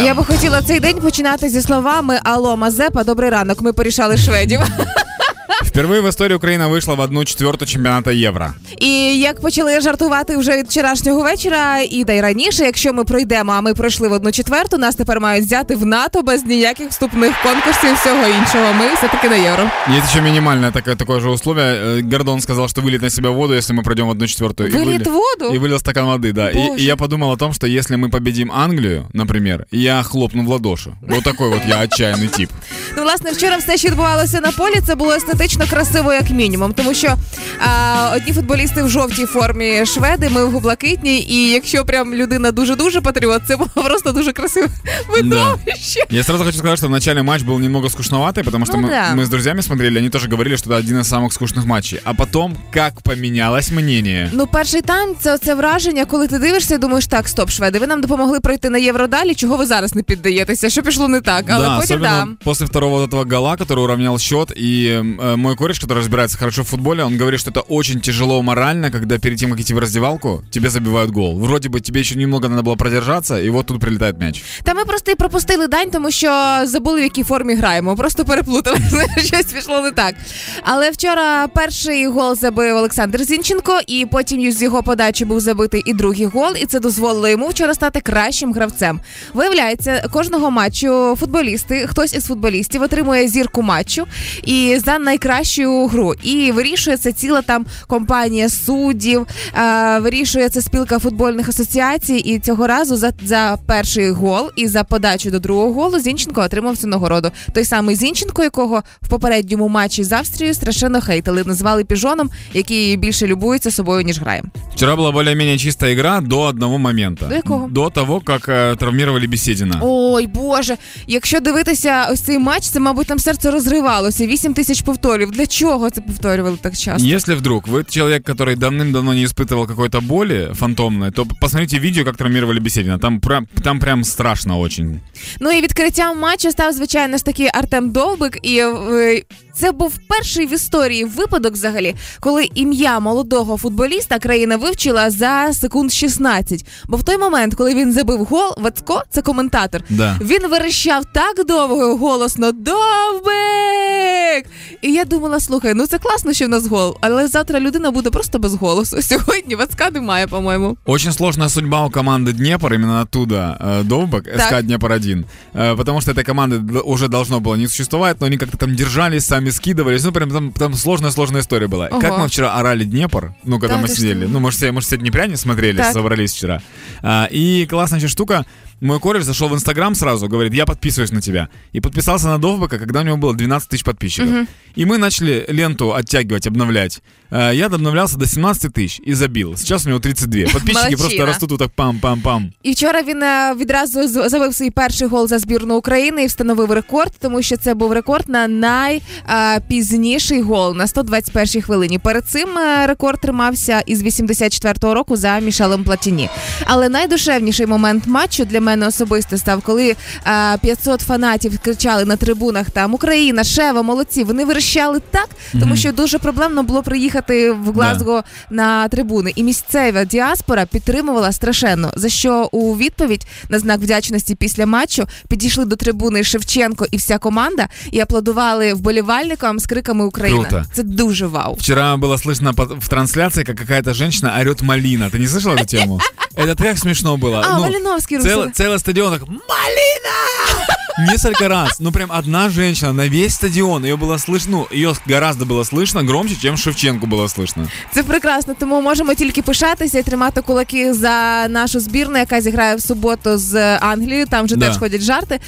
Я би хотіла цей день починати зі словами Алло, Мазепа, добрий ранок. Ми порішали шведів. Впервые в історії Україна вийшла в одну четверту чемпіонату Євро. І як почали жартувати вже від вчорашнього вечора, і да й раніше, якщо ми пройдемо, а ми пройшли в одну четверту, нас тепер мають взяти в НАТО без ніяких вступних конкурсів і всього іншого. Ми все таки на євро. Есть еще минимальное такое, такое же условие. Э, Гордон сказал, что вылет на себя воду, если мы пройдем в одну четвертую. И Виліт вылил- воду? И вылил стакан воды, да. И, Боже. и я подумал о том, что если мы победим Англию, например, я хлопну в ладоши. Вот такой вот я отчаянный тип. Ну, власне, вчора все, що відбувалося на полі, це було естетично красиво, як мінімум. Тому що а, одні футболісти в жовтій формі шведи, ми в блакитній, і якщо прям людина дуже-дуже патріот, це було просто дуже красиве видовище. Я сразу хочу сказать, что в начале матч был немного скучноватый, потому что Ну мы, да. мы с друзьями смотрели, они тоже говорили, что это один из самых скучных матчей. А потом, как поменялось мнение. Ну, перший тайм це це враження, коли ти дивишся і думаєш, так, стоп, шведи, ви нам допомогли пройти на євро далі. Чого ви зараз не піддаєтеся? Що пішло не так? Але да, потім особенно да. после второго вот этого гола, который уравнял счет, и э, мой кореш, который разбирается хорошо в футболе, он говорит, что это очень тяжело морально, когда перед тем, как идти в раздевалку, тебе забивают гол. Вроде бы тебе еще немного надо было продержаться, и вот тут прилетает мяч. Та ми просто і пропустили дань, тому що забули, в якій формі граємо. Просто переплутали. Щось пішло не так. Але вчора перший гол забив Олександр Зінченко, і потім з його подачі був забитий і другий гол, і це дозволило йому вчора стати кращим гравцем. Виявляється, кожного матчу футболісти, хтось із футболістів отримує зірку матчу і за найкращу гру. І вирішує це ціла там компанія суддів, е, вирішує це спілка футбольних асоціацій. І цього разу за, за перший гол і за подачу до другого голу Зінченко отримав цю нагороду. Той самий Зінченко, якого в попередньому матчі з Австрією страшенно хейтили, назвали піжоном, який більше любується собою ніж грає. Вчера была более-менее чистая игра до одного момента. До якого? До того, как э, травмировали Беседина. Ой, Боже, якщо дивитися ось цей матч, це мабуть там серце розривалося. Вісім тисяч повторів Для чого це повторювали так часто? Если вдруг вы человек, который давным-давно не испытывал какой-то боли фантомной, то посмотрите видео, как травмировали Беседина. Там прям, там прям страшно очень. Ну і відкриттям матчу став звичайно ж таки Артем Довбик, і е, це був перший в історії випадок, взагалі, коли ім'я молодого футболіста країна вивчила за секунд 16. Бо в той момент, коли він забив гол, Вацко, це коментатор. Да. Він верещав так довго і голосно Довбик! І я думала, слухай, ну це класно, що в нас гол, але завтра людина буде просто без голосу. Сьогодні Вацка немає, по-моєму. Очень сложная судьба у команды Днепр, именно оттуда э, Довбок, СК Так. Днепр-1. Э, потому что этой команды д- уже должно было не существовать, но они как-то там держались, сами скидывались. Ну, прям там, там сложная-сложная история была. Ого. Как мы вчера орали Днепр, ну, когда Да мы ты сидели. что? Ну, может, все, может, все Днепряне смотрели, Так. собрались вчера. А, и классная еще штука. Мой кореш зашел в Инстаграм сразу, говорит, я подписываюсь на тебя. И подписался на Довбека, когда у него было 12 тысяч подписчиков. И мы начали ленту оттягивать, обновлять. Э, Я обновлялся до 17 тысяч и забил. Сейчас у него 32. Подписчики просто растут вот так пам-пам-пам. І вчора він е, відразу забив свій перший гол за збірну України і встановив рекорд, тому що це був рекорд на найпізніший гол на 121-й хвилині. Перед цим е, рекорд тримався із 84-го року за Мішелем Платіні. Але найдушевніший момент матчу для мене особисто став, коли е, 500 фанатів кричали на трибунах там Україна, Шева, молодці. Вони верещали так, тому що дуже проблемно було приїхати в Глазго на трибуни. І місцева діаспора підтримувала страшенно. За що у відповідь на знак вдячності після матчу підійшли до трибуни Шевченко і вся команда і аплодували вболівальникам з криками Україна. Круто. Це дуже вау. Вчера было слышно по- в трансляции, как какая-то женщина орет «Малина». Ты не слышала эту тему? Это так смешно было. А, Ну, Малиновский цел- русский. Целый стадион так «Малина!» Несколько раз. Ну, прям одна женщина на весь стадион. Ее было слышно, ну, ее гораздо было слышно громче, чем Шевченко было слышно. Це прекрасно, тому можемо тільки пишатися і тримати кулаки за нашу збірну, яка зіграє в суботу з Англією. Там вже Да. теж ходять жарти.